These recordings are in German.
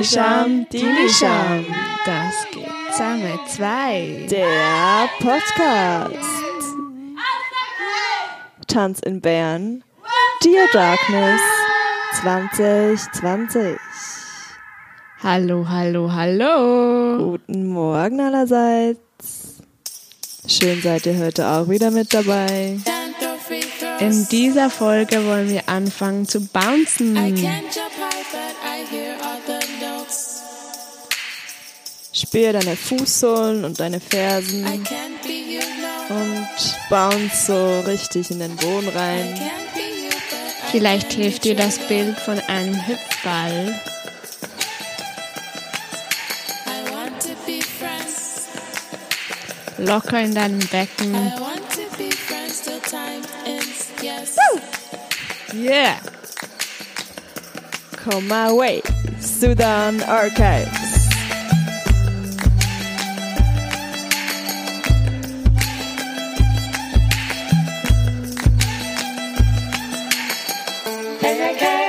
Dini-Scham, Dini-Scham. Das geht zusammen zwei. Der Podcast. Tanz in Bern. Dear Darkness 2020. Hallo, hallo, hallo. Guten Morgen allerseits. Schön seid ihr heute auch wieder mit dabei. In dieser Folge wollen wir anfangen zu bouncen. Spür deine Fußsohlen und deine Fersen und bounce so richtig in den Boden rein. Vielleicht hilft dir das Bild von einem Hüpfball. Locker in deinem Becken. Yeah! Come my way, Sudan Archives. And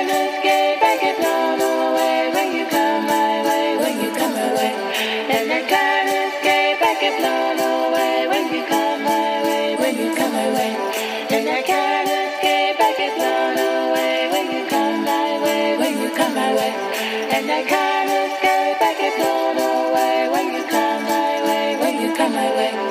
And I can't escape, I get blown away when you come my way, when you come my way.